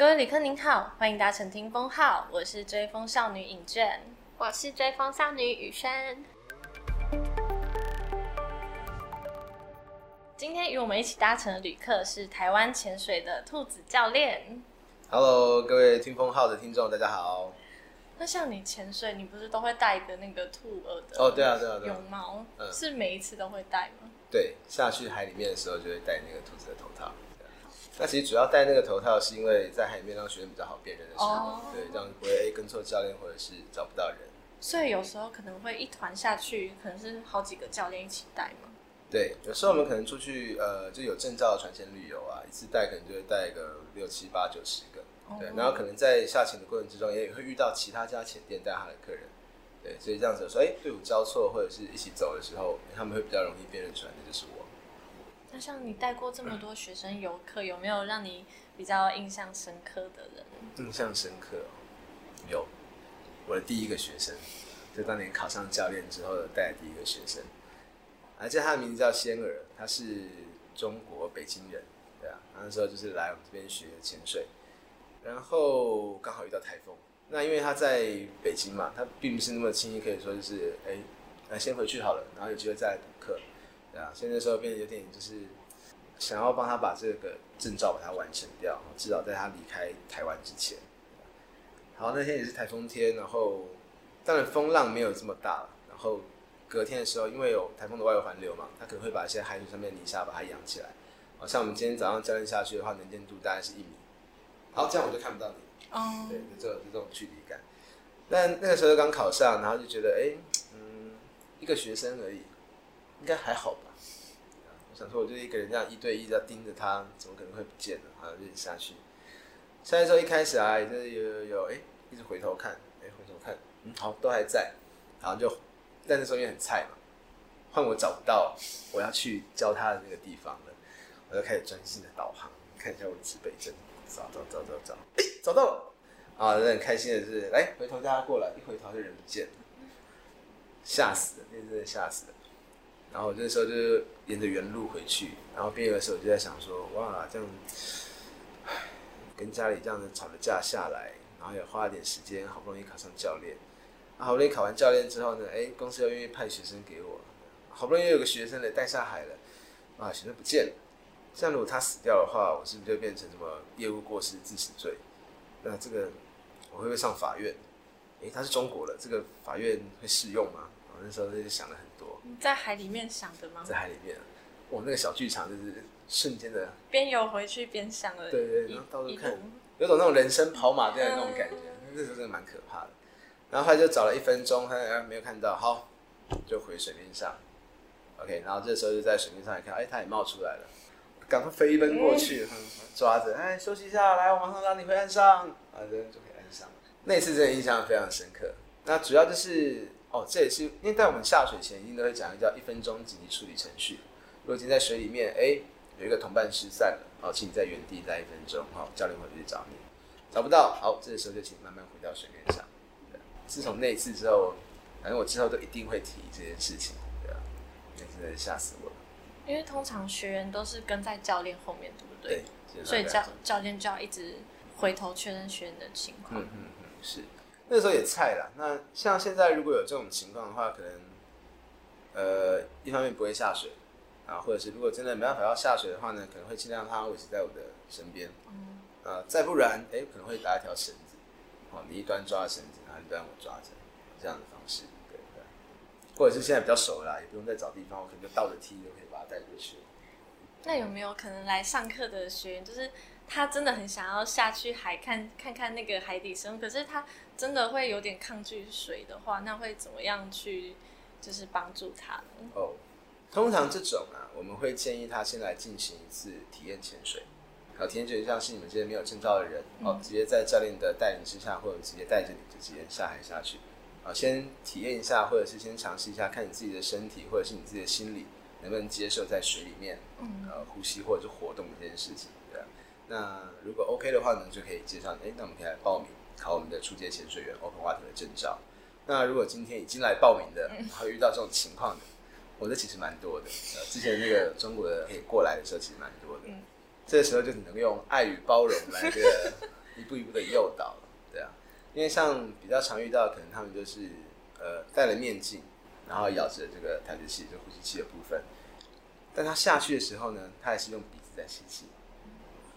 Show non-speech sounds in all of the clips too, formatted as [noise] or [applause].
各位旅客您好，欢迎搭乘听风号，我是追风少女尹娟，我是追风少女雨轩。今天与我们一起搭乘的旅客是台湾潜水的兔子教练。Hello，各位听风号的听众，大家好。那像你潜水，你不是都会戴一个那个兔耳的？哦，对啊，对啊，对啊。绒毛，是每一次都会戴吗？对，下去海里面的时候就会戴那个兔子的头套。那其实主要戴那个头套，是因为在海里面让学生比较好辨认的时候，oh. 对，这样不会哎跟错教练，或者是找不到人。所以有时候可能会一团下去，可能是好几个教练一起带嘛。对，有时候我们可能出去，呃，就有证照的船前旅游啊，一次带可能就会带个六七八九十个。对，oh. 然后可能在下潜的过程之中，也会遇到其他家潜店带他的客人。对，所以这样子说，哎，队伍交错或者是一起走的时候，他们会比较容易辨认出来，那就是我。那像你带过这么多学生游客，有没有让你比较印象深刻的人？印象深刻，有我的第一个学生，就当年考上教练之后带的第一个学生，而且他的名字叫仙儿，他是中国北京人，对啊，那时候就是来我们这边学潜水，然后刚好遇到台风，那因为他在北京嘛，他并不是那么轻易可以说就是哎，那先回去好了，然后有机会再来补课。对啊，现在时候变得有点就是想要帮他把这个证照把它完成掉，至少在他离开台湾之前。好，那天也是台风天，然后当然风浪没有这么大，然后隔天的时候，因为有台风的外围环流嘛，它可能会把一些海水上面的泥沙把它扬起来。好像我们今天早上教练下去的话，能见度大概是一米。好，这样我就看不到你。哦。对，就这种这种距离感。但那个时候刚考上，然后就觉得，哎，嗯，一个学生而已。应该还好吧，我想说，我就一个人这样一对一这样盯着他，怎么可能会不见呢？好，就下去。下来之后一开始啊，就是有有有，哎、一直回头看，哎、回头看，嗯，好，都还在，然后就，但那时候也很菜嘛，换我找不到我要去教他的那个地方了，我就开始专心的导航，看一下我的指北针，找找找找找，哎、找到了，啊，很开心的是，来回头叫他过来，一回头就人不见了，吓死了，那真的吓死了。然后我那时候就沿着原路回去，然后边有的时候就在想说，哇，这样，跟家里这样子吵了架下来，然后也花了点时间，好不容易考上教练，好不容易考完教练之后呢，哎，公司又愿意派学生给我，好不容易有个学生来带下海了，啊，学生不见了，这样如果他死掉的话，我是不是就变成什么业务过失致死罪？那这个我会不会上法院？哎，他是中国的，这个法院会适用吗？我那时候就想了很多。你在海里面想的吗？在海里面，我那个小剧场就是瞬间的。边游回去边想了。对对，然后到处看，有种那种人生跑马灯的那种感觉，嗯、那时候真的蛮可怕的。然后后来就找了一分钟，他没有看到，好，就回水面上。OK，然后这时候就在水面上一看，哎，他也冒出来了，赶快飞奔过去，嗯、抓着，哎，休息一下，来，我马上让你回岸上，啊，就就可以岸上了。那次真的印象非常深刻。那主要就是。哦，这也是因为在我们下水前一定都会讲一个叫一分钟紧急处理程序。如果今天在水里面，哎，有一个同伴失散了，好，请你在原地待一分钟，好，教练会去找你。找不到，好，这个时候就请慢慢回到水面上。自从那一次之后，反正我之后都一定会提这件事情，对啊？那真的吓死我了。因为通常学员都是跟在教练后面，对不对？对。所以教教练就要一直回头确认学员的情况。嗯嗯嗯，是。那时候也菜了，那像现在如果有这种情况的话，可能，呃，一方面不会下水，啊，或者是如果真的没办法要下水的话呢，可能会尽量让他维持在我的身边，嗯，啊，再不然，哎、欸，可能会打一条绳子，哦，你一端抓绳子，然后一端我抓着，这样的方式，对对，或者是现在比较熟了，也不用再找地方，我可能就倒着踢就可以把它带过去。那有没有可能来上课的学员，就是他真的很想要下去海看看看那个海底生物，可是他真的会有点抗拒水的话，那会怎么样去就是帮助他呢？哦，通常这种啊，我们会建议他先来进行一次体验潜水。好，体验就像是你们这些没有证照的人，哦，直接在教练的带领之下，或者直接带着你就直接下海下去，啊，先体验一下，或者是先尝试一下，看你自己的身体或者是你自己的心理。能不能接受在水里面，呃，呼吸或者是活动这件事情？对啊。那如果 OK 的话呢，就可以介绍你。哎，那我们可以来报名考我们的初阶潜水员 Open Water 的证照。那如果今天已经来报名的，然后遇到这种情况的，我的其实蛮多的。呃，之前那个中国的可以过来的时候，其实蛮多的。这个时候就只能用爱与包容来这个 [laughs] 一步一步的诱导，对啊，因为像比较常遇到，可能他们就是呃戴了面镜，然后咬着这个调节器，就呼吸器的部分，但他下去的时候呢，他还是用鼻子在吸气，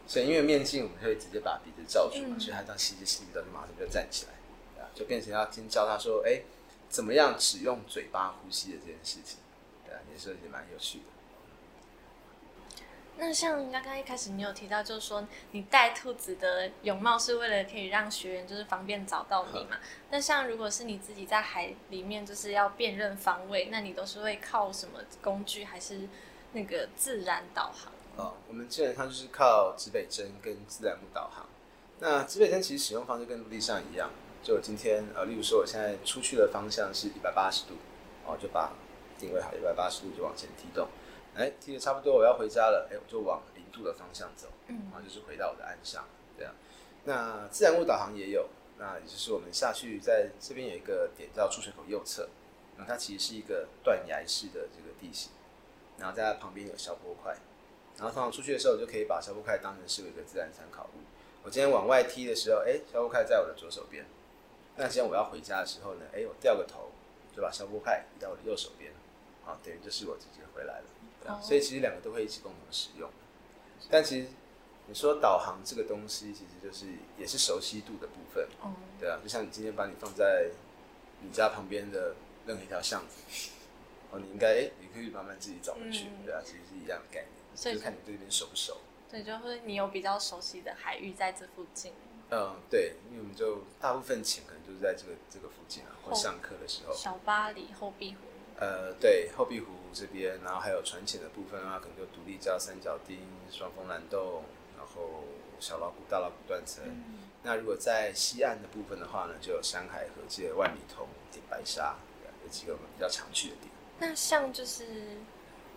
所以因为面镜我们会直接把鼻子罩住嘛，所以他当吸气吸不到，就马上就站起来，对啊，就变成要先教他说，哎，怎么样只用嘴巴呼吸的这件事情，对啊，也是也蛮有趣的。那像刚刚一开始你有提到，就是说你戴兔子的泳帽是为了可以让学员就是方便找到你嘛？那像如果是你自己在海里面就是要辨认方位，那你都是会靠什么工具，还是那个自然导航？哦，我们基本上就是靠指北针跟自然物导航。那指北针其实使用方式跟陆地上一样，就今天呃，例如说我现在出去的方向是一百八十度，哦，就把定位好一百八十度就往前踢动。哎，踢的差不多，我要回家了。哎，我就往零度的方向走，嗯，然后就是回到我的岸上，这样。那自然物导航也有，那也就是我们下去在这边有一个点叫出水口右侧，那它其实是一个断崖式的这个地形，然后在它旁边有小波块，然后通常出去的时候，我就可以把消波块当成是一个自然参考物。我今天往外踢的时候，哎，消波块在我的左手边，那今天我要回家的时候呢，哎，我掉个头就把消波块移到我的右手边，啊，等于就是我直接回来了。所以其实两个都会一起共同使用，但其实你说导航这个东西，其实就是也是熟悉度的部分，哦。对啊，就像你今天把你放在你家旁边的任何一条巷子，哦，你应该哎，你可以慢慢自己找回去，对啊，其实是一样的概念，所以看你对这边熟不熟。对，就是你有比较熟悉的海域在这附近。嗯，对，因为我们就大部分钱可能就是在这个这个附近啊，或上课的时候。小巴黎后壁湖。呃，对，后壁湖这边，然后还有船潜的部分的话，可能就独立礁、三角钉、双峰蓝洞，然后小老虎、大老虎断层。嗯、那如果在西岸的部分的话呢，就有山海河界、万里通、顶白沙，有几个我们比较常去的点。那像就是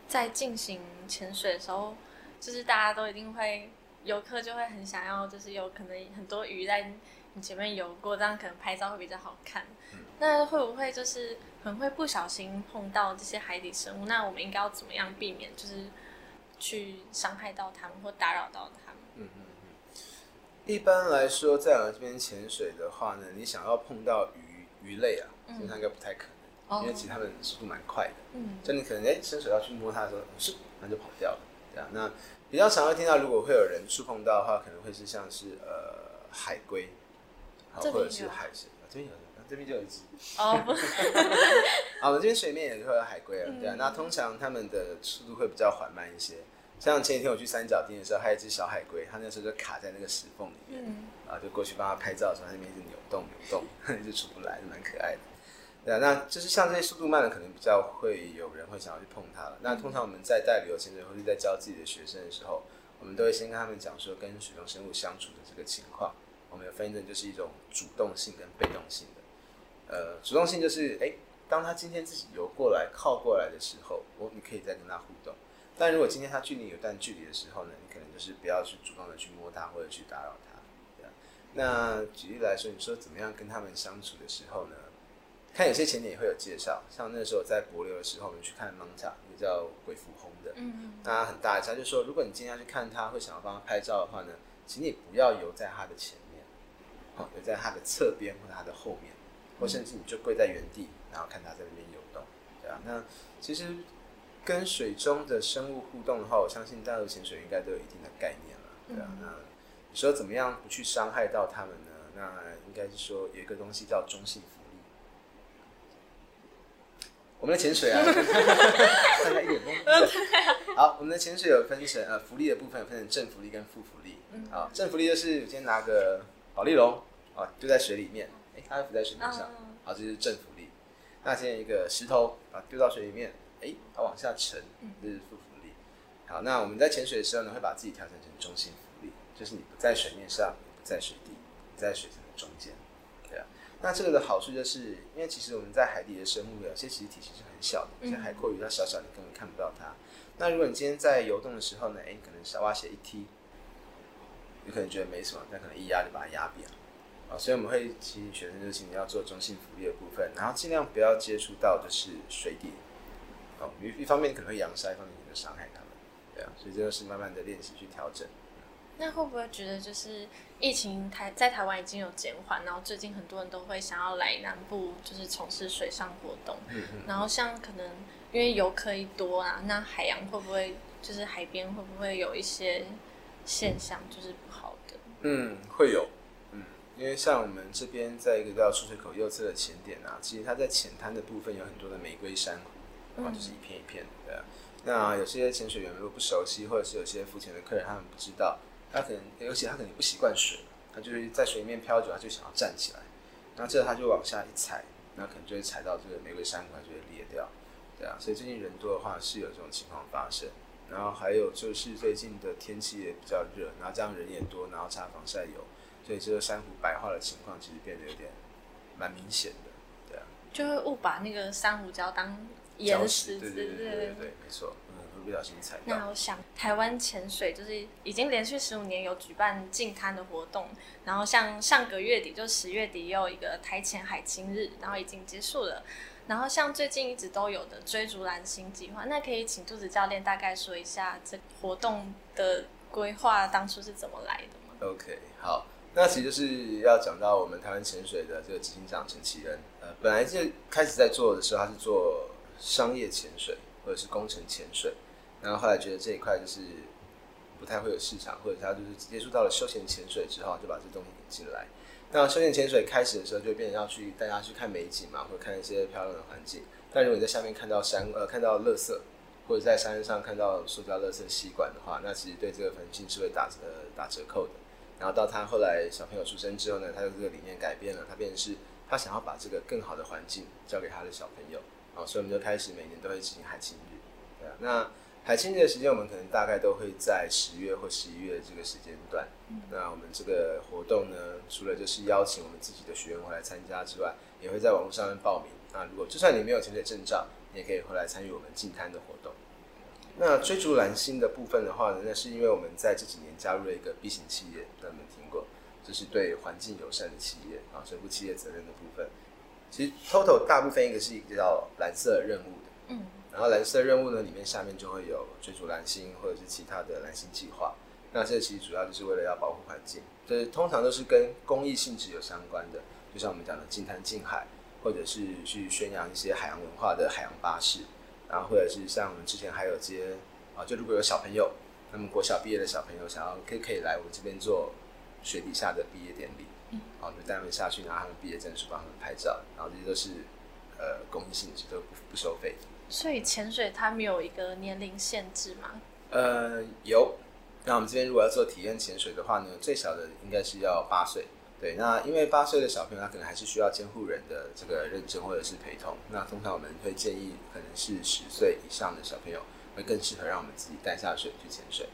在进行潜水的时候，就是大家都一定会游客就会很想要，就是有可能很多鱼在你前面游过，这样可能拍照会比较好看。嗯、那会不会就是？可能会不小心碰到这些海底生物，那我们应该要怎么样避免，就是去伤害到他们或打扰到他们？嗯嗯嗯。一般来说，在我们这边潜水的话呢，你想要碰到鱼鱼类啊，基本上应该不太可能，嗯、因为其实他们速度蛮快的。嗯。就你可能哎伸手要去摸它的时候，咻，那就跑掉了。对啊。那比较常会听到，如果会有人触碰到的话，可能会是像是呃海龟，好或者是海蛇。这边有。这边就有一只哦，不是，好，我们这边水面也会有海龟啊，对啊。那通常它们的速度会比较缓慢一些。像前几天我去三角钉的时候，还有一只小海龟，它那时候就卡在那个石缝里面，嗯、啊，就过去帮它拍照的时候，它那边一直扭动扭动，[laughs] 一直出不来，蛮可爱的。对，那就是像这些速度慢的，可能比较会有人会想要去碰它了。那通常我们在带旅游潜水或者在教自己的学生的时候，我们都会先跟他们讲说跟水中生物相处的这个情况。我们有分成就是一种主动性跟被动性的。呃，主动性就是，哎，当他今天自己游过来、靠过来的时候，我你可以再跟他互动。但如果今天他距离有段距离的时候呢，你可能就是不要去主动的去摸他或者去打扰他。对啊。那举例来说，你说怎么样跟他们相处的时候呢？看有些潜点也会有介绍，像那时候在柏流的时候，我们去看 Manta，一个叫鬼蝠魟的，嗯嗯，那很大一家，就说如果你今天要去看他，会想要帮他拍照的话呢，请你不要游在他的前面，好，游在他的侧边或者他的后面。或甚至你就跪在原地，然后看它在那边游动，对啊。那其实跟水中的生物互动的话，我相信大陆潜水应该都有一定的概念了，对啊。那你说怎么样不去伤害到他们呢？那应该是说有一个东西叫中性。我们的潜水啊，[laughs] 大家一点懵。[laughs] 好，我们的潜水有分成呃浮力的部分，有分成正浮力跟负浮力。好，正浮力就是先拿个保丽龙啊，丢在水里面。哎，它会浮在水面上，好，这是正浮力。那现在一个石头啊，丢到水里面，哎，它往下沉，这是负浮力。好，那我们在潜水的时候呢，会把自己调整成中心浮力，就是你不在水面上，也不在水底，你在水层的中间。那这个的好处就是，因为其实我们在海底的生物有些其实体型是很小的，像海阔鱼它小小，你根本看不到它。那如果你今天在游动的时候呢，哎，可能小蛙鞋一踢，你可能觉得没什么，但可能一压就把它压扁了。啊，所以我们会提醒学生，就是你要做中性浮力的部分，然后尽量不要接触到就是水底。哦，一一方面可能会扬沙，一方面可能伤害它们。对啊，所以这就是慢慢的练习去调整。那会不会觉得就是疫情台在台湾已经有减缓，然后最近很多人都会想要来南部，就是从事水上活动。嗯嗯。然后像可能因为游客一多啊，那海洋会不会就是海边会不会有一些现象就是不好的？嗯，会有。嗯，因为像我们这边在一个叫出水口右侧的浅点啊，其实它在浅滩的部分有很多的玫瑰珊瑚，然后就是一片一片的。那有些潜水员如果不熟悉，或者是有些浮潜的客人他们不知道。他可能，而且他可能不习惯水，他就是在水里面漂久，他就想要站起来，那这他就往下一踩，那可能就会踩到这个玫瑰珊瑚，就会裂掉，对啊，所以最近人多的话是有这种情况发生。然后还有就是最近的天气也比较热，然后这样人也多，然后擦防晒油，所以这个珊瑚白化的情况其实变得有点蛮明显的，对啊，就会误把那个珊瑚礁当岩石，对对对对对，对，没错。不小心踩到。那我想，台湾潜水就是已经连续十五年有举办净滩的活动，然后像上个月底就十月底也有一个台前海清日，然后已经结束了。然后像最近一直都有的追逐蓝星计划，那可以请兔子教练大概说一下这活动的规划当初是怎么来的吗？OK，好，那其实就是要讲到我们台湾潜水的这个执行长陈启恩，呃，本来就开始在做的时候，他是做商业潜水或者是工程潜水。然后后来觉得这一块就是不太会有市场，或者他就是接触到了休闲潜水之后，就把这东西引进来。那休闲潜水开始的时候，就变成要去带大家去看美景嘛，或者看一些漂亮的环境。但如果你在下面看到山呃看到垃圾，或者在山上看到塑胶垃圾吸管的话，那其实对这个环境是会打折打折扣的。然后到他后来小朋友出生之后呢，他的这个理念改变了，他变成是他想要把这个更好的环境交给他的小朋友。啊，所以我们就开始每年都会进行海清日，对啊，那。海清节的时间，我们可能大概都会在十月或十一月这个时间段。嗯。那我们这个活动呢，除了就是邀请我们自己的学员回来参加之外，也会在网络上面报名。那如果就算你没有潜水证照，你也可以回来参与我们进滩的活动。那追逐蓝星的部分的话呢，那是因为我们在这几年加入了一个 B 型企业，不知道你们听过，就是对环境友善的企业啊，社会企业责任的部分。其实 Total 大部分一个是一个叫蓝色任务的。嗯。然后蓝色任务呢，里面下面就会有追逐蓝星或者是其他的蓝星计划。那这其实主要就是为了要保护环境，就是通常都是跟公益性质有相关的，就像我们讲的近滩近海，或者是去宣扬一些海洋文化的海洋巴士，然后或者是像我们之前还有些啊，就如果有小朋友，他们国小毕业的小朋友想要可以可以来我们这边做水底下的毕业典礼，嗯，好，就带他们下去拿他们毕业证书，帮他们拍照，然后这些都是呃公益性质，都不不收费。所以潜水它没有一个年龄限制吗？呃，有。那我们这边如果要做体验潜水的话呢，最小的应该是要八岁。对，那因为八岁的小朋友他可能还是需要监护人的这个认证或者是陪同。那通常我们会建议可能是十岁以上的小朋友会更适合让我们自己带下水去潜水。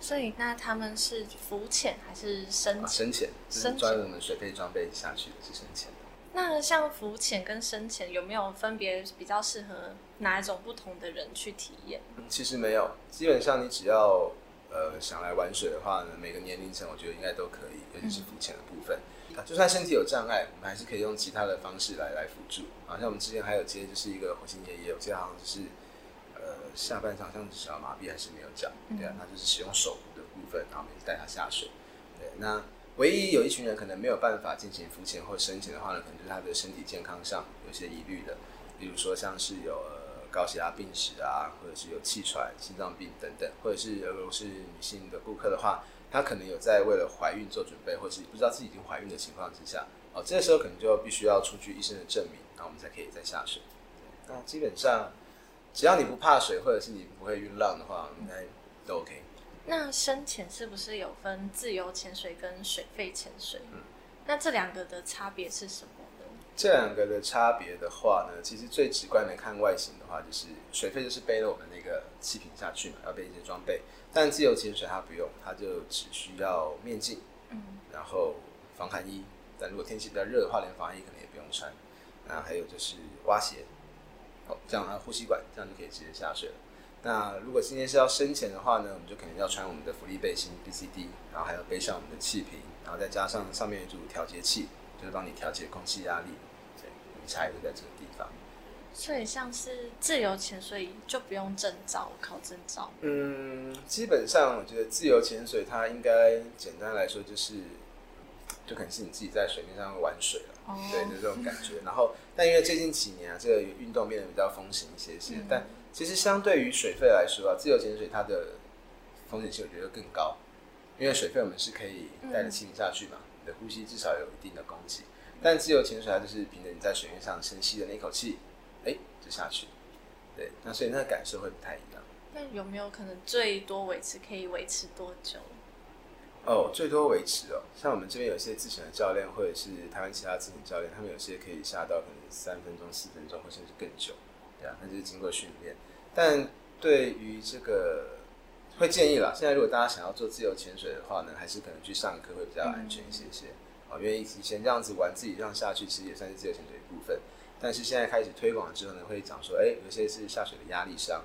所以那他们是浮潜还是深潜？深潜，就是专我们水肺装备下去是深潜。那像浮潜跟深潜有没有分别比较适合哪一种不同的人去体验？其实没有，基本上你只要呃想来玩水的话呢，每个年龄层我觉得应该都可以，尤其是浮潜的部分。嗯。就算身体有障碍，我们还是可以用其他的方式来来辅助。好像我们之前还有接就是一个火星爷爷，我记得好像就是呃下半场像只小麻痹还是没有脚，对啊，他就是使用手的部分，然后每次带他下水。对，那。唯一有一群人可能没有办法进行浮潜或深潜的话呢，可能就是他的身体健康上有些疑虑的，比如说像是有高血压病史啊，或者是有气喘、心脏病等等，或者是如果是女性的顾客的话，她可能有在为了怀孕做准备，或者是不知道自己已经怀孕的情况之下，哦，这个时候可能就必须要出具医生的证明，那我们才可以再下水。那基本上只要你不怕水，或者是你不会晕浪的话，应该都 OK。那深潜是不是有分自由潜水跟水肺潜水？嗯，那这两个的差别是什么呢？这两个的差别的话呢，其实最直观的看外形的话，就是水肺就是背了我们那个气瓶下去嘛，要背一些装备。但自由潜水它不用，它就只需要面镜，嗯，然后防寒衣。但如果天气比较热的话，连防寒衣可能也不用穿。那还有就是蛙鞋，哦，这样啊，呼吸管，这样就可以直接下水了。那如果今天是要深潜的话呢，我们就肯定要穿我们的浮力背心 BCD，然后还要背上我们的气瓶，然后再加上上面一组调节器，就是帮你调节空气压力。对，差异就在这个地方。所以像是自由潜水就不用证照考证照。嗯，基本上我觉得自由潜水它应该简单来说就是，就可能是你自己在水面上玩水了，哦、对，就这种感觉。然后，但因为最近几年啊，这个运动变得比较风行一些些，嗯、但其实相对于水费来说啊，自由潜水它的风险性我觉得更高，因为水肺我们是可以带着气瓶下去嘛，嗯、你的呼吸至少有一定的供给，但自由潜水它就是凭着你在水面上深吸的那口气。哎，就下去，对，那所以那个感受会不太一样。那有没有可能最多维持可以维持多久？哦，最多维持哦，像我们这边有些自潜的教练，或者是台湾其他自潜教练，他们有些可以下到可能三分钟、四分钟，或甚至更久，对啊，那就是经过训练。但对于这个，会建议啦，现在如果大家想要做自由潜水的话呢，还是可能去上课会比较安全一些些。哦、嗯，因为以前这样子玩自己这样下去，其实也算是自由潜水一部分。但是现在开始推广之后呢，会讲说，哎，有些是下水的压力伤，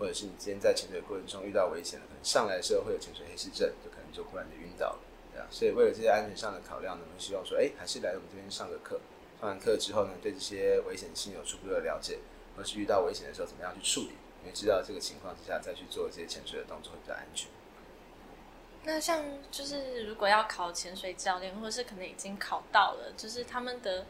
或者是你今天在潜水过程中遇到危险了，可能上来的时候会有潜水黑市症，就可能就忽然就晕倒了，对啊。所以为了这些安全上的考量呢，我们希望说，哎，还是来我们这边上个课，上完课之后呢，对这些危险性有初步的了解，或是遇到危险的时候怎么样去处理，因为知道这个情况之下再去做这些潜水的动作会比较安全。那像就是如果要考潜水教练，或者是可能已经考到了，就是他们的，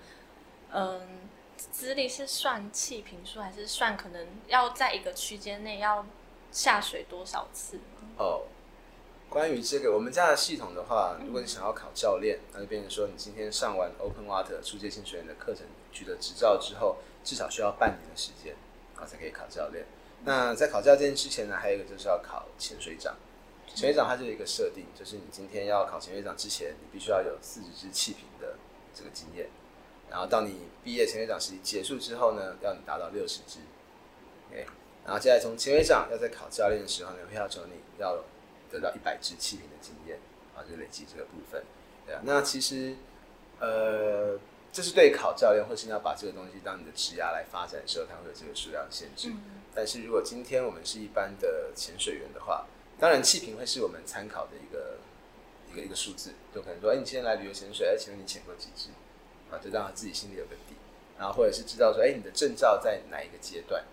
嗯。资历是算气瓶数，还是算可能要在一个区间内要下水多少次？哦，关于这个，我们家的系统的话，如果你想要考教练，那就变成说你今天上完 Open Water 初阶潜水员的课程，取得执照之后，至少需要半年的时间，然后才可以考教练。那在考教练之前呢，还有一个就是要考潜水长。潜水长它就有一个设定，就是你今天要考潜水长之前，你必须要有四十支气瓶的这个经验。然后到你毕业潜水长实习结束之后呢，要你达到六十支，OK。然后接下来从潜水长要在考教练的时候呢，会要求你要得到一百支气瓶的经验，啊，就累积这个部分，对啊。那其实，呃，这是对考教练或是你要把这个东西当你的职涯来发展的时候，它会有这个数量限制。嗯、但是如果今天我们是一般的潜水员的话，当然气瓶会是我们参考的一个一个一个数字，就可能说，哎，你今天来旅游潜水，哎，请问你潜过几只？啊，就让他自己心里有个底，然后或者是知道说，哎，你的证照在哪一个阶段？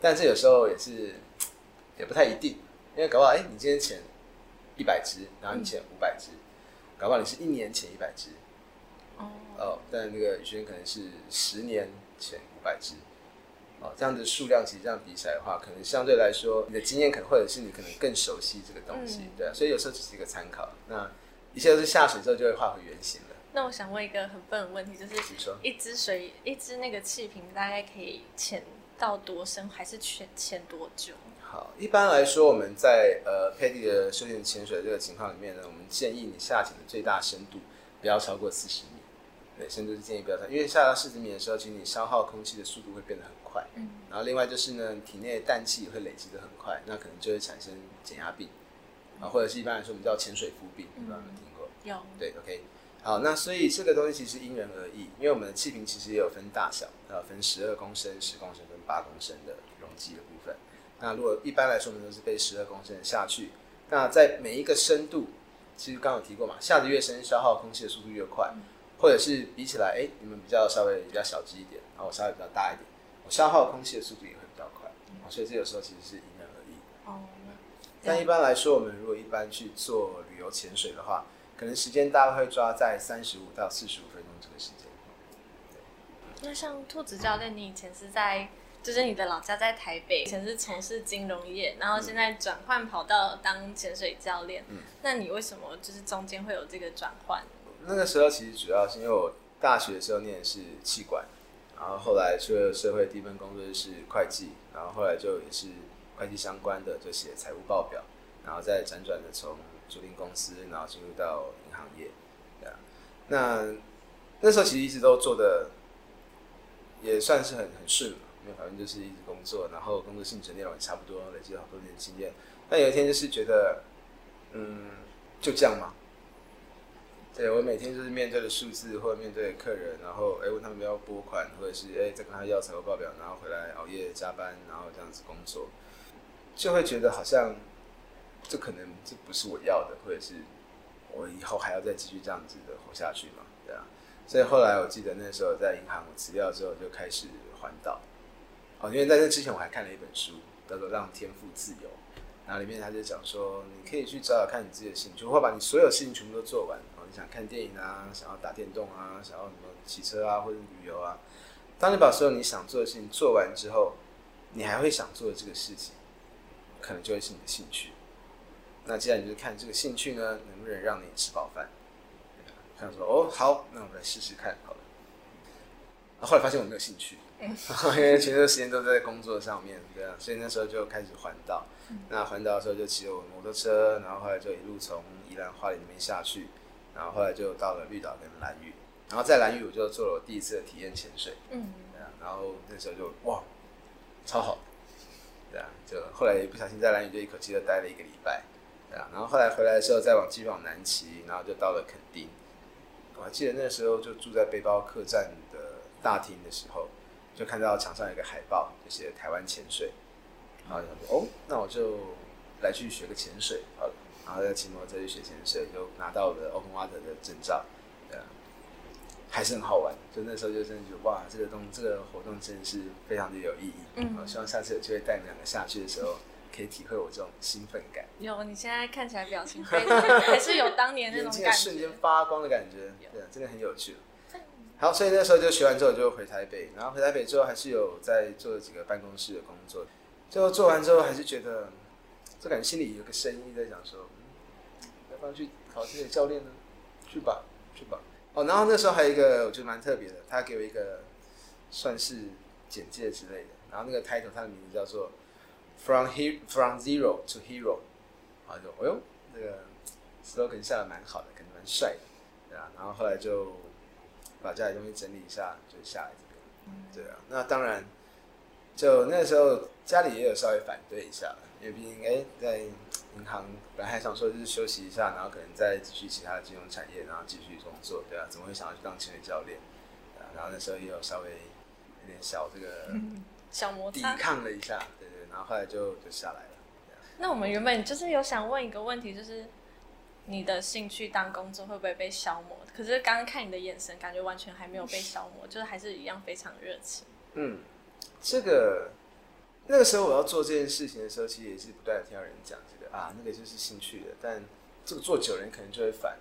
但这有时候也是也不太一定，因为搞不好，哎，你今天潜一百只，然后你潜五百只，搞不好你是一年潜一百只，哦，但那个宇轩可能是十年潜五百只，哦，这样的数量其实这样比起来的话，可能相对来说，你的经验可能或者是你可能更熟悉这个东西，嗯、对啊，所以有时候只是一个参考。那一切都是下水之后就会化回原形了。那我想问一个很笨的问题，就是一只水，一只那个气瓶大概可以潜到多深，还是潜潜多久？好，一般来说，我们在呃 PADI 的休闲潜水这个情况里面呢，我们建议你下潜的最大深度不要超过四十米。对，深度是建议不要太，因为下到四十米的时候，其实你消耗空气的速度会变得很快。嗯。然后另外就是呢，体内的氮气也会累积的很快，那可能就会产生减压病啊，或者是一般来说我们叫潜水夫病，不知道有没有听过？有。对，OK。好，那所以这个东西其实因人而异，因为我们的气瓶其实也有分大小，它有分十二公升、十公升跟八公升的容积的部分。那如果一般来说，我们都是背十二公升下去。那在每一个深度，其实刚刚有提过嘛，下得越深，消耗空气的速度越快，或者是比起来，哎，你们比较稍微比较小只一点，然后我稍微比较大一点，我消耗空气的速度也会比较快。所以这有时候其实是因人而异。哦。但一般来说，我们如果一般去做旅游潜水的话，可能时间大概会抓在三十五到四十五分钟这个时间。那像兔子教练，你以前是在，就是你的老家在台北，以前是从事金融业，然后现在转换跑道当潜水教练。嗯。那你为什么就是中间会有这个转换？那个时候其实主要是因为我大学的时候念的是气管，然后后来出了社会第一份工作就是会计，然后后来就也是会计相关的，就写财务报表，然后再辗转的从。租赁公司，然后进入到银行业，对啊，那那时候其实一直都做的也算是很很顺嘛，因为反正就是一直工作，然后工作性质内容也差不多，累积了好多年经验。但有一天就是觉得，嗯，就这样嘛。对，我每天就是面对的数字，或者面对的客人，然后哎问他们要拨款，或者是哎再跟他要财务报表，然后回来熬夜加班，然后这样子工作，就会觉得好像。这可能这不是我要的，或者是我以后还要再继续这样子的活下去嘛？对啊。所以后来我记得那时候在银行，我辞掉之后就开始环岛。哦，因为在这之前我还看了一本书，叫做《让天赋自由》，然后里面他就讲说，你可以去找找看你自己的兴趣，或把你所有事情全部都做完。想看电影啊，想要打电动啊，想要什么骑车啊，或者旅游啊。当你把所有你想做的事情做完之后，你还会想做的这个事情，可能就会是你的兴趣。那接下来你就看这个兴趣呢，能不能让你吃饱饭？他说哦，好，那我们来试试看，好了。后来发现我没有兴趣，[laughs] 因为全部的时间都在工作上面，对啊，所以那时候就开始环岛。那环岛的时候就骑着我摩托车，然后后来就一路从宜兰花莲那边下去，然后后来就到了绿岛跟蓝屿，然后在蓝屿我就做了我第一次的体验潜水，嗯，对啊，然后那时候就哇，超好，对啊，就后来也不小心在蓝屿就一口气就待了一个礼拜，对啊，然后后来回来的时候再往继续往南骑，然后就到了垦丁。我还记得那时候就住在背包客栈的大厅的时候，就看到墙上有一个海报，就写台湾潜水，然后就想说哦，那我就来去学个潜水好了，然后再骑摩托车去学潜水，就拿到了 Open Water 的证照，对啊，还是很好玩。就那时候就真的觉得哇，这个东这个活动真的是非常的有意义。嗯，我希望下次有机会带你们两个下去的时候。可以体会我这种兴奋感。有，你现在看起来表情非常，[laughs] 还是有当年那种感觉，瞬间发光的感觉，对，真的很有趣。好，所以那时候就学完之后就回台北，然后回台北之后还是有在做几个办公室的工作。最后做完之后还是觉得，就感觉心里有个声音在讲说，要不要去考这个教练呢？去吧，去吧。哦，然后那时候还有一个我觉得蛮特别的，他给我一个算是简介之类的，然后那个 title 他的名字叫做。From he from zero to hero，啊就，哎呦，那个 slogan 下的蛮好的，感觉蛮帅的，对啊。然后后来就把家里东西整理一下，就下来这边，对啊。那当然，就那时候家里也有稍微反对一下，因为毕竟哎，在银行本来还想说就是休息一下，然后可能再继续其他的金融产业，然后继续工作，对啊。怎么会想要去当潜水教练？啊，然后那时候也有稍微有点小这个 [laughs] 小摩擦，抵抗了一下。对对然后后来就就下来了。那我们原本就是有想问一个问题，就是你的兴趣当工作会不会被消磨？可是刚刚看你的眼神，感觉完全还没有被消磨，就是还是一样非常热情。嗯，这个那个时候我要做这件事情的时候，其实也是不断的听到人讲这个啊，那个就是兴趣的。但这个做久了，人可能就会烦。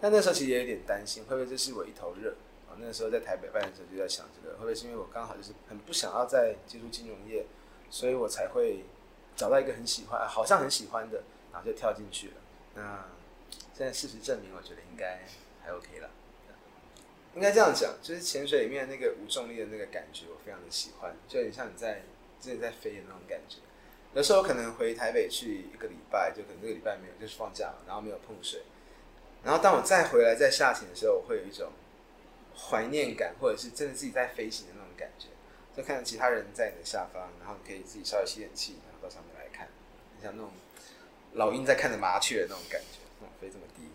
但那时候其实也有点担心，会不会这是我一头热啊？那个时候在台北办的时候就在想这个，会不会是因为我刚好就是很不想要再接触金融业？所以我才会找到一个很喜欢，好像很喜欢的，然后就跳进去了。那现在事实证明，我觉得应该还 OK 了。应该这样讲，就是潜水里面那个无重力的那个感觉，我非常的喜欢，就有点像你在真的在飞的那种感觉。有时候可能回台北去一个礼拜，就可能这个礼拜没有，就是放假了，然后没有碰水。然后当我再回来再下潜的时候，我会有一种怀念感，或者是真的自己在飞行的那种感觉。就看到其他人在你的下方，然后你可以自己稍微吸点气，然后到上面来看，像那种老鹰在看着麻雀的那种感觉，那种飞这么低。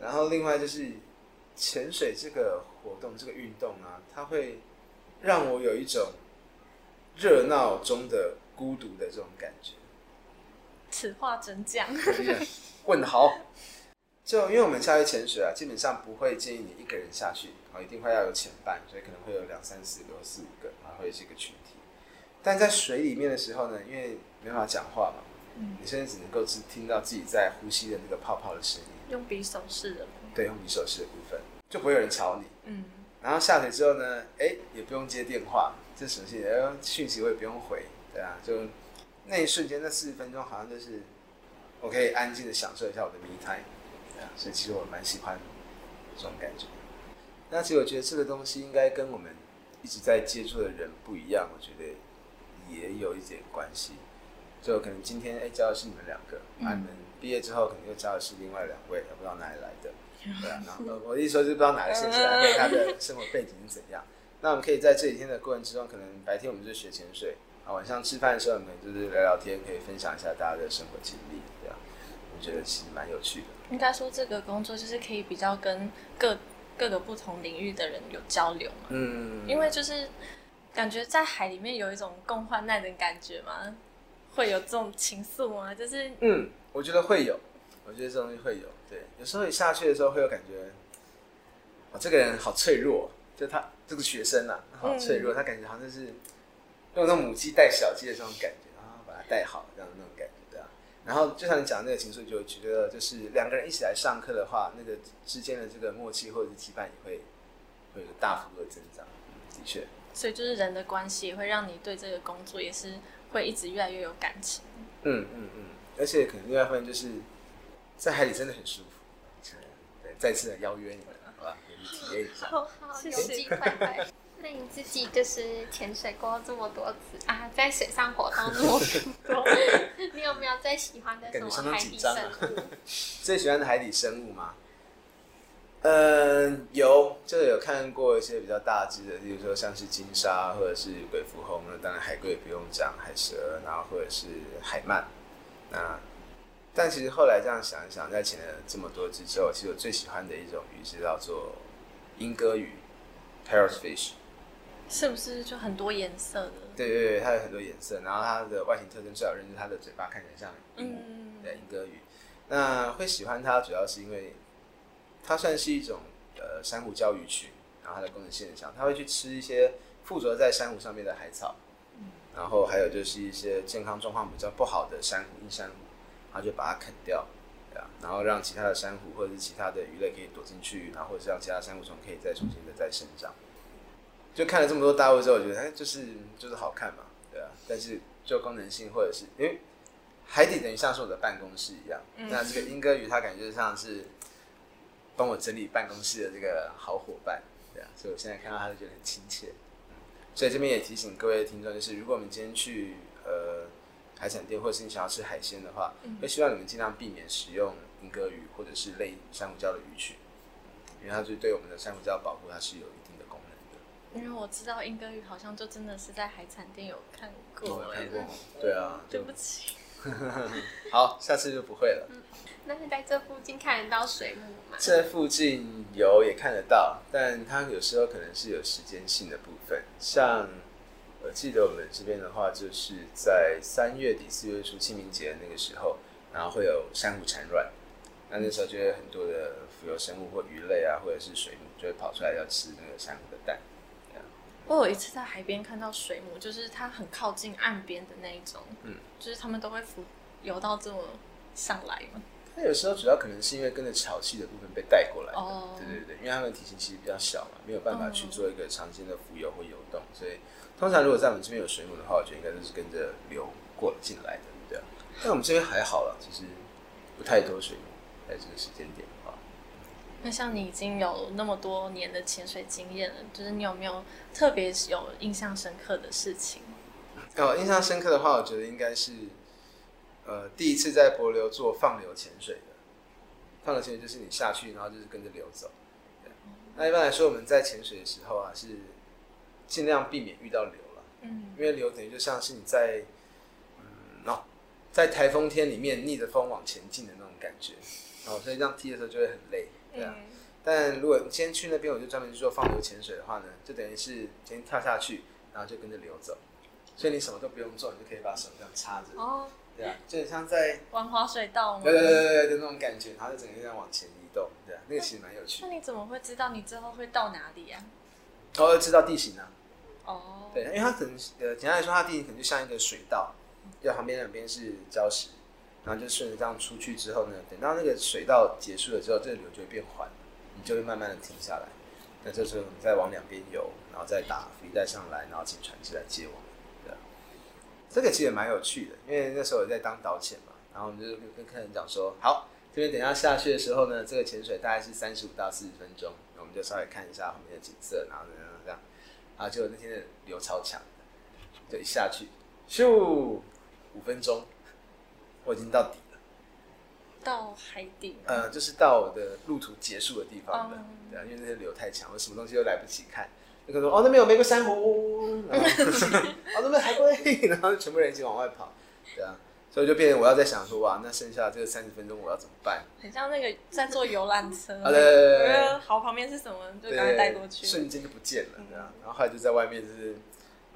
然后另外就是潜水这个活动，这个运动啊，它会让我有一种热闹中的孤独的这种感觉。此话怎讲？问好。就因为我们下去潜水啊，基本上不会建议你一个人下去，啊，一定会要有潜伴，所以可能会有两三四个、四五个，然后会是一个群体。但在水里面的时候呢，因为没办法讲话嘛，嗯，你现在只能够只听到自己在呼吸的那个泡泡的声音。用比手势的。对，用比手势的部分，就不会有人吵你。嗯。然后下水之后呢，哎，也不用接电话，这什么信息？哎，讯息我也不用回，对啊，就那一瞬间，那四十分钟，好像就是我可以安静的享受一下我的 me time。所以其实我蛮喜欢这种感觉。那其实我觉得这个东西应该跟我们一直在接触的人不一样，我觉得也有一点关系。就可能今天哎教的是你们两个，啊你们毕业之后可能又教的是另外两位，也不知道哪里来的，对啊。[laughs] 然后我的意思说就不知道哪个先生他的生活背景是怎样。那我们可以在这几天的过程之中，可能白天我们就学潜水，啊晚上吃饭的时候我们就是聊聊天，可以分享一下大家的生活经历，这样我觉得其实蛮有趣的。应该说，这个工作就是可以比较跟各各个不同领域的人有交流嘛。嗯。因为就是感觉在海里面有一种共患难的感觉嘛，会有这种情愫吗？就是嗯，我觉得会有，我觉得这东西会有。对，有时候你下去的时候会有感觉，哦，这个人好脆弱，就他这个学生啊，好脆弱，嗯、他感觉好像是用那种母鸡带小鸡的这种感觉，然后把它带好这样的那种感觉，对啊。然后就像你讲的那个情绪，就觉得就是两个人一起来上课的话，那个之间的这个默契或者是羁绊也会会有大幅度的增长，的确。所以就是人的关系也会让你对这个工作也是会一直越来越有感情。嗯嗯嗯，而且可能另外一方面就是在海里真的很舒服。对，再次的邀约你们，体验一下。好好，有机会。[laughs] 那你自己就是潜水过这么多次啊，在水上活动那么多，[laughs] 你有没有最喜欢的什么海底生物？[laughs] 最喜欢的海底生物吗？嗯，有，就有看过一些比较大只的，例如说像是金鲨或者是鬼蝠鲼，那当然海龟不用讲，海蛇，然后或者是海鳗。那但其实后来这样想一想，在潜了这么多只之后，其实我最喜欢的一种鱼是叫做鹦哥鱼 （parrotfish）。是不是就很多颜色的？对对对，它有很多颜色，然后它的外形特征最好认识它的嘴巴看起来像鹦鹉，嗯，对，鹦哥鱼。那会喜欢它，主要是因为。它算是一种呃珊瑚礁鱼群，然后它的功能性很强，它会去吃一些附着在珊瑚上面的海草，然后还有就是一些健康状况比较不好的珊瑚、硬珊瑚，它就把它啃掉，然后让其他的珊瑚或者是其他的鱼类可以躲进去，然后或者是让其他珊瑚虫可以再重新的再生长。就看了这么多大物之后，我觉得哎，就是就是好看嘛，对啊，但是就功能性或者是因为海底等于像是我的办公室一样，那这个莺歌鱼它感觉就像是。帮我整理办公室的这个好伙伴，对啊，所以我现在看到它就觉得很亲切。所以这边也提醒各位听众，就是如果我们今天去呃海产店，或者是你想要吃海鲜的话，会希望你们尽量避免使用鹦哥鱼或者是类珊瑚礁的鱼群，因为它是对我们的珊瑚礁保护，它是有一定的功能的。因为我知道莺歌鱼好像就真的是在海产店有看过，有看过，对啊，[laughs] 对不起。[laughs] 好，下次就不会了。那是在这附近看得到水母吗？这附近有也看得到，但它有时候可能是有时间性的部分。像我记得我们这边的话，就是在三月底四月初清明节那个时候，然后会有珊瑚产卵，那那时候就会有很多的浮游生物或鱼类啊，或者是水母就会跑出来要吃那个珊瑚的蛋。我有一次在海边看到水母，就是它很靠近岸边的那一种，嗯，就是它们都会浮游到这么上来嘛。它有时候主要可能是因为跟着潮汐的部分被带过来的，哦、对对对，因为它们体型其实比较小嘛，没有办法去做一个长时间的浮游或游动，嗯、所以通常如果在我们这边有水母的话，我觉得应该都是跟着流过进来的，对啊。但我们这边还好了，其实不太多水母在这个时间点的话。那像你已经有那么多年的潜水经验了，就是你有没有特别有印象深刻的事情？哦，印象深刻的话，我觉得应该是。呃，第一次在帛琉做放流潜水的，放流潜水就是你下去，然后就是跟着流走。那一般来说，我们在潜水的时候啊，是尽量避免遇到流了，嗯，因为流等于就像是你在，嗯，哦，在台风天里面逆着风往前进的那种感觉，哦，所以这样踢的时候就会很累，对啊。嗯、但如果你先去那边，我就专门去做放流潜水的话呢，就等于是先跳下去，然后就跟着流走，所以你什么都不用做，你就可以把手这样插着。哦。对啊，就很像在玩滑水道吗。对对对对，就那种感觉，然后就整个这样往前移动，对啊，那个其实蛮有趣的。那你怎么会知道你之后会到哪里呀？哦，会知道地形啊。哦。对，因为它可能呃，简单来说，它地形可能就像一个水道，就旁边两边是礁石，然后就顺着这样出去之后呢，等到那个水道结束了之后，这个流就会变缓，你就会慢慢的停下来。那这时候你再往两边游，然后再打浮带上来，然后请船只来接我们。对这个其实也蛮有趣的，因为那时候我在当导潜嘛，然后我们就跟客人讲说，好，这边等一下下去的时候呢，这个潜水大概是三十五到四十分钟，我们就稍微看一下后面的景色，然后怎样怎样，啊，结果那天的流超强，就一下去，咻，五分钟，我已经到底了，到海底，呃，就是到我的路途结束的地方了，嗯、对啊，因为那些流太强，我什么东西都来不及看。那个说哦，那边有玫瑰珊瑚，然后哦，那边海龟，然后全部人一起往外跑，对啊，所以就变成我要在想说哇，那剩下这个三十分钟我要怎么办？很像那个在坐游览车，啊对对对，好旁边是什么，就赶快带过去，瞬间就不见了，对啊，然后后来就在外面就是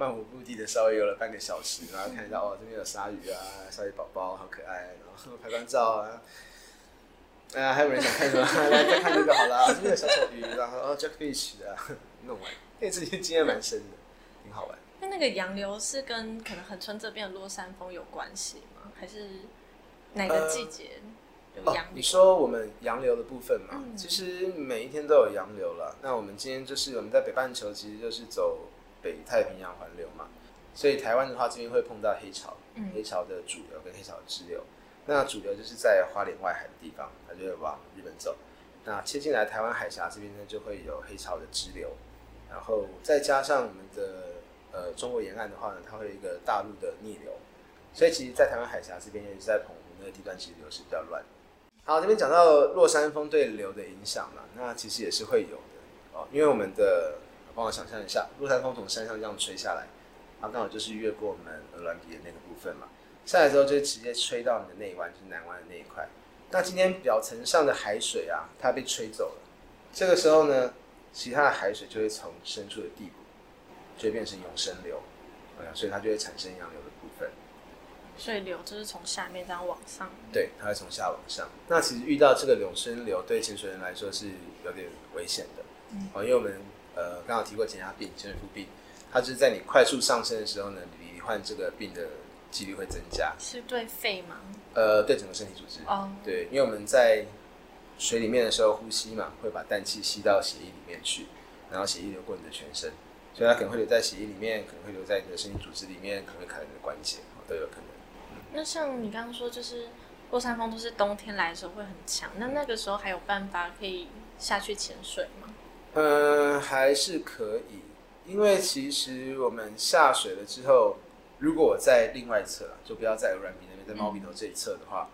漫无目的的稍微游了半个小时，然后看一下哦，这边有鲨鱼啊，鲨鱼宝宝好可爱，然后拍张照啊，哎呀，还有人想看什么？[laughs] 来再看这个好了，这边有小丑鱼，然后哦 Jackfish 啊弄完，那次经验蛮深的，挺好玩。那那个洋流是跟可能恒春这边的落山风有关系吗？还是哪个季节有洋流？哦，你说我们洋流的部分嘛，嗯、其实每一天都有洋流了。那我们今天就是我们在北半球，其实就是走北太平洋环流嘛。所以台湾的话，这边会碰到黑潮，嗯、黑潮的主流跟黑潮的支流。那主流就是在花莲外海的地方，它就会往日本走。那切进来台湾海峡这边呢，就会有黑潮的支流。然后再加上我们的呃中国沿岸的话呢，它会有一个大陆的逆流。所以其实，在台湾海峡这边，尤其是在澎湖那个地段，其实流是比较乱。好，这边讲到落山风对流的影响嘛，那其实也是会有的哦，因为我们的帮我想象一下，落山风从山上这样吹下来。它刚好就是越过我们鹅銮鼻的那个部分嘛，下来之后就直接吹到你的内湾，就是南湾的那一块。那今天表层上的海水啊，它被吹走了，这个时候呢，其他的海水就会从深处的地部，就会变成永生流，所以它就会产生洋流的部分。所以流就是从下面这样往上。对，它会从下往上。那其实遇到这个永生流，对潜水员来说是有点危险的，嗯，因为我们呃刚好提过减压病、潜水夫病。它就是在你快速上升的时候呢，你罹患这个病的几率会增加。是对肺吗？呃，对整个身体组织。哦。Oh. 对，因为我们在水里面的时候呼吸嘛，会把氮气吸到血液里面去，然后血液流过你的全身，所以它可能会留在血液里面，可能会留在你的身体组织里面，可能会卡在你的关节，都有可能。嗯。那像你刚刚说，就是落山风都是冬天来的时候会很强，那那个时候还有办法可以下去潜水吗？嗯、呃，还是可以。因为其实我们下水了之后，如果我在另外一侧，就不要在鹅銮鼻那边，在猫鼻头这一侧的话，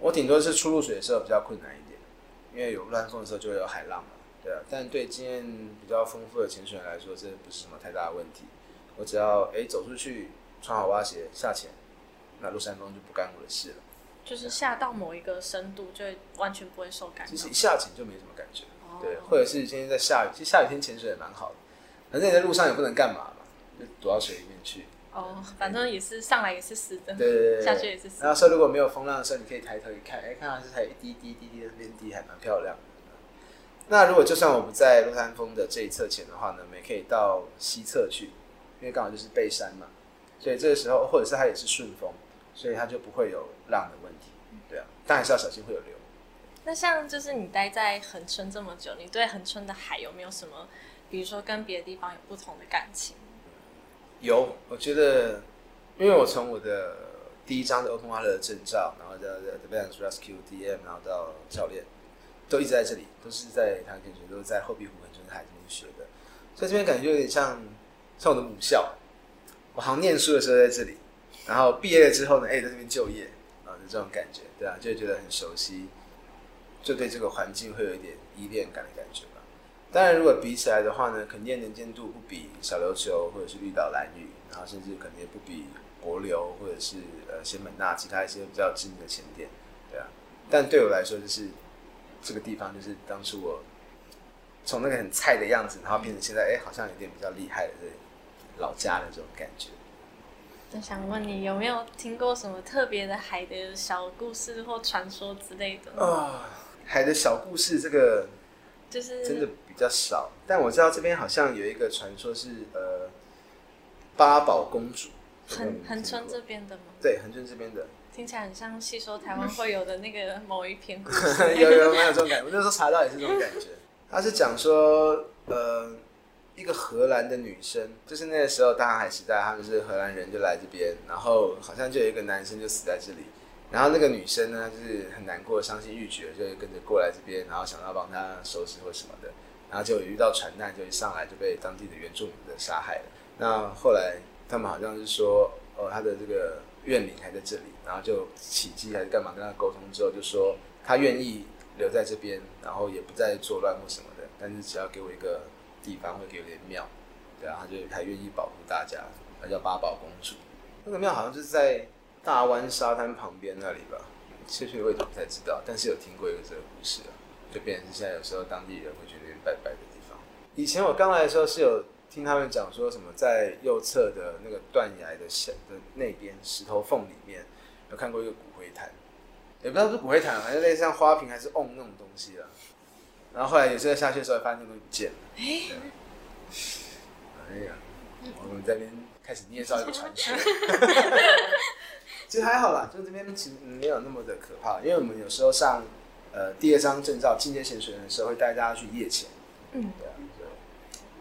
我顶多是出入水的时候比较困难一点，因为有乱风的时候就会有海浪嘛，对啊。但对经验比较丰富的潜水员来说，这不是什么太大的问题。我只要哎走出去，穿好蛙鞋下潜，那落山风就不干我的事了。就是下到某一个深度，就完全不会受感。其实一下潜就没什么感觉，对。或者是今天在下雨，其实下雨天潜水也蛮好的。反正你在路上也不能干嘛嘛，就躲到水里面去。哦，反正也是上来也是湿的，对对对，下去也是湿。然后说如果没有风浪的时候，你可以抬头一看，哎，看到是还一滴滴滴滴的那边滴，还蛮漂亮的。那如果就算我不在鹿山峰的这一侧潜的话呢，我们也可以到西侧去，因为刚好就是背山嘛，所以这个时候或者是它也是顺风，所以它就不会有浪的问题。对啊，但还是要小心会有流。那像就是你待在恒春这么久，你对恒春的海有没有什么？比如说跟别的地方有不同的感情，有，我觉得，因为我从我的第一张的 Open Water 的证照，然后到 Advanced Rescue DM，然后到教练，都一直在这里，都是在台湾潜水，都是在后壁湖恒春海这边学的，所以这边感觉有点像像我的母校。我好像念书的时候在这里，然后毕业了之后呢，哎，在这边就业，啊，就这种感觉，对啊，就会觉得很熟悉，就对这个环境会有一点依恋感的感觉吧。当然，如果比起来的话呢，肯定能见度不比小琉球或者是绿岛蓝屿，然后甚至可能也不比国流或者是呃仙本那其他一些比较知名的前店，对啊。但对我来说，就是这个地方，就是当初我从那个很菜的样子，然后变成现在，哎、好像有点比较厉害的这老家的这种感觉。我想问你，有没有听过什么特别的海的小故事或传说之类的？啊、海的小故事这个。就是真的比较少，但我知道这边好像有一个传说是呃八宝公主，恒恒春这边的吗？对，恒春这边的，听起来很像戏说台湾会有的那个某一篇故事，[laughs] 有有蛮有这种感觉。我那时候查到也是这种感觉，[laughs] 他是讲说呃一个荷兰的女生，就是那个时候大航海时代，他们是荷兰人就来这边，然后好像就有一个男生就死在这里。然后那个女生呢，就是很难过、伤心欲绝，就跟着过来这边，然后想要帮她收拾或什么的，然后就遇到船难，就一上来就被当地的原住民的杀害了。那后来他们好像是说，哦，他的这个怨灵还在这里，然后就起乩还是干嘛，跟他沟通之后，就说他愿意留在这边，然后也不再作乱或什么的，但是只要给我一个地方，会给我点庙，对啊，他就还愿意保护大家。他叫八宝公主，那个庙好像就是在。大湾沙滩旁边那里吧，确切位置不太知道，但是有听过一个这个故事啊，就变成现在有时候当地人会去那边拜拜的地方。以前我刚来的时候是有听他们讲说什么，在右侧的那个断崖的下的那边石头缝里面，有看过一个骨灰坛，也不知道是骨灰坛，还是类似像花瓶还是瓮那种东西啦。然后后来有时候下去的时候，发现那东西不见了。哎呀，我们这边开始捏造一个传说。[laughs] 其实还好啦，就这边其实没有那么的可怕，因为我们有时候上呃第二张证照进阶潜水员的时候，会带大家去夜潜。嗯，对啊，对。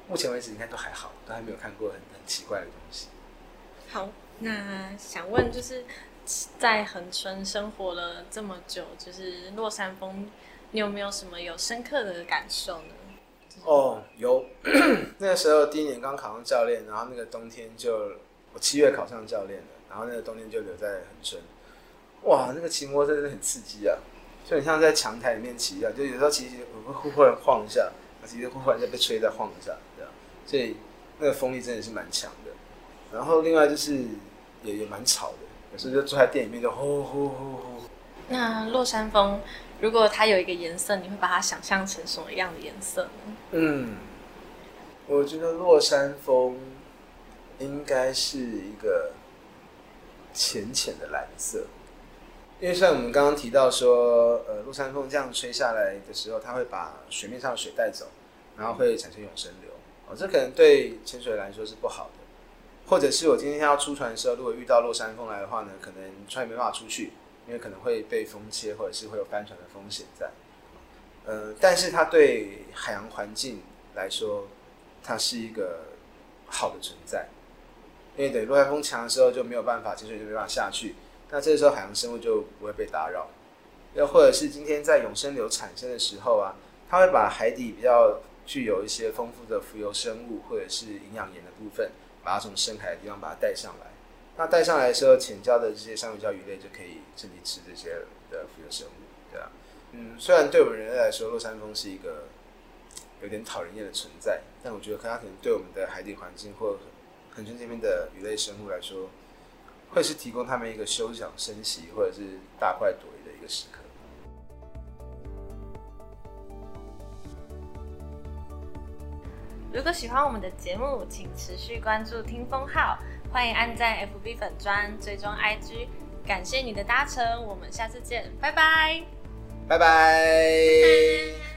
目前为止应该都还好，都还没有看过很很奇怪的东西。好，那想问就是在恒春生活了这么久，就是落山风，你有没有什么有深刻的感受呢？哦，有。[clears throat] 那个时候第一年刚考上教练，然后那个冬天就我七月考上教练了。然后那个冬天就留在恒春，哇，那个骑摩托真的很刺激啊，就很像在强台里面骑一样，就有时候骑骑会忽然晃一下，骑着忽然再被吹再晃一下，这样，所以那个风力真的是蛮强的。然后另外就是也也蛮吵的，有时候就坐在店里面就呼呼呼呼。那落山风如果它有一个颜色，你会把它想象成什么样的颜色呢？嗯，我觉得落山风应该是一个。浅浅的蓝色，因为像我们刚刚提到说，呃，落山风这样吹下来的时候，它会把水面上的水带走，然后会产生永生流。哦，这可能对潜水来说是不好的。或者是我今天要出船的时候，如果遇到落山风来的话呢，可能船没办法出去，因为可能会被风切，或者是会有翻船的风险在。呃，但是它对海洋环境来说，它是一个好的存在。因为等落山风强的时候就没有办法，潜水就没办法下去。那这个时候海洋生物就不会被打扰。又或者是今天在永生流产生的时候啊，它会把海底比较具有一些丰富的浮游生物或者是营养盐的部分，把它从深海的地方把它带上来。那带上来的时候，浅礁的这些珊瑚礁鱼类就可以趁机吃这些的浮游生物，对啊。嗯，虽然对我们人类来说，落山风是一个有点讨人厌的存在，但我觉得它可能对我们的海底环境或恒春这边的鱼类生物来说，会是提供他们一个休养生息或者是大快朵颐的一个时刻。如果喜欢我们的节目，请持续关注听风号，欢迎按赞 FB 粉砖，追踪 IG。感谢你的搭乘，我们下次见，拜拜，拜拜。[laughs]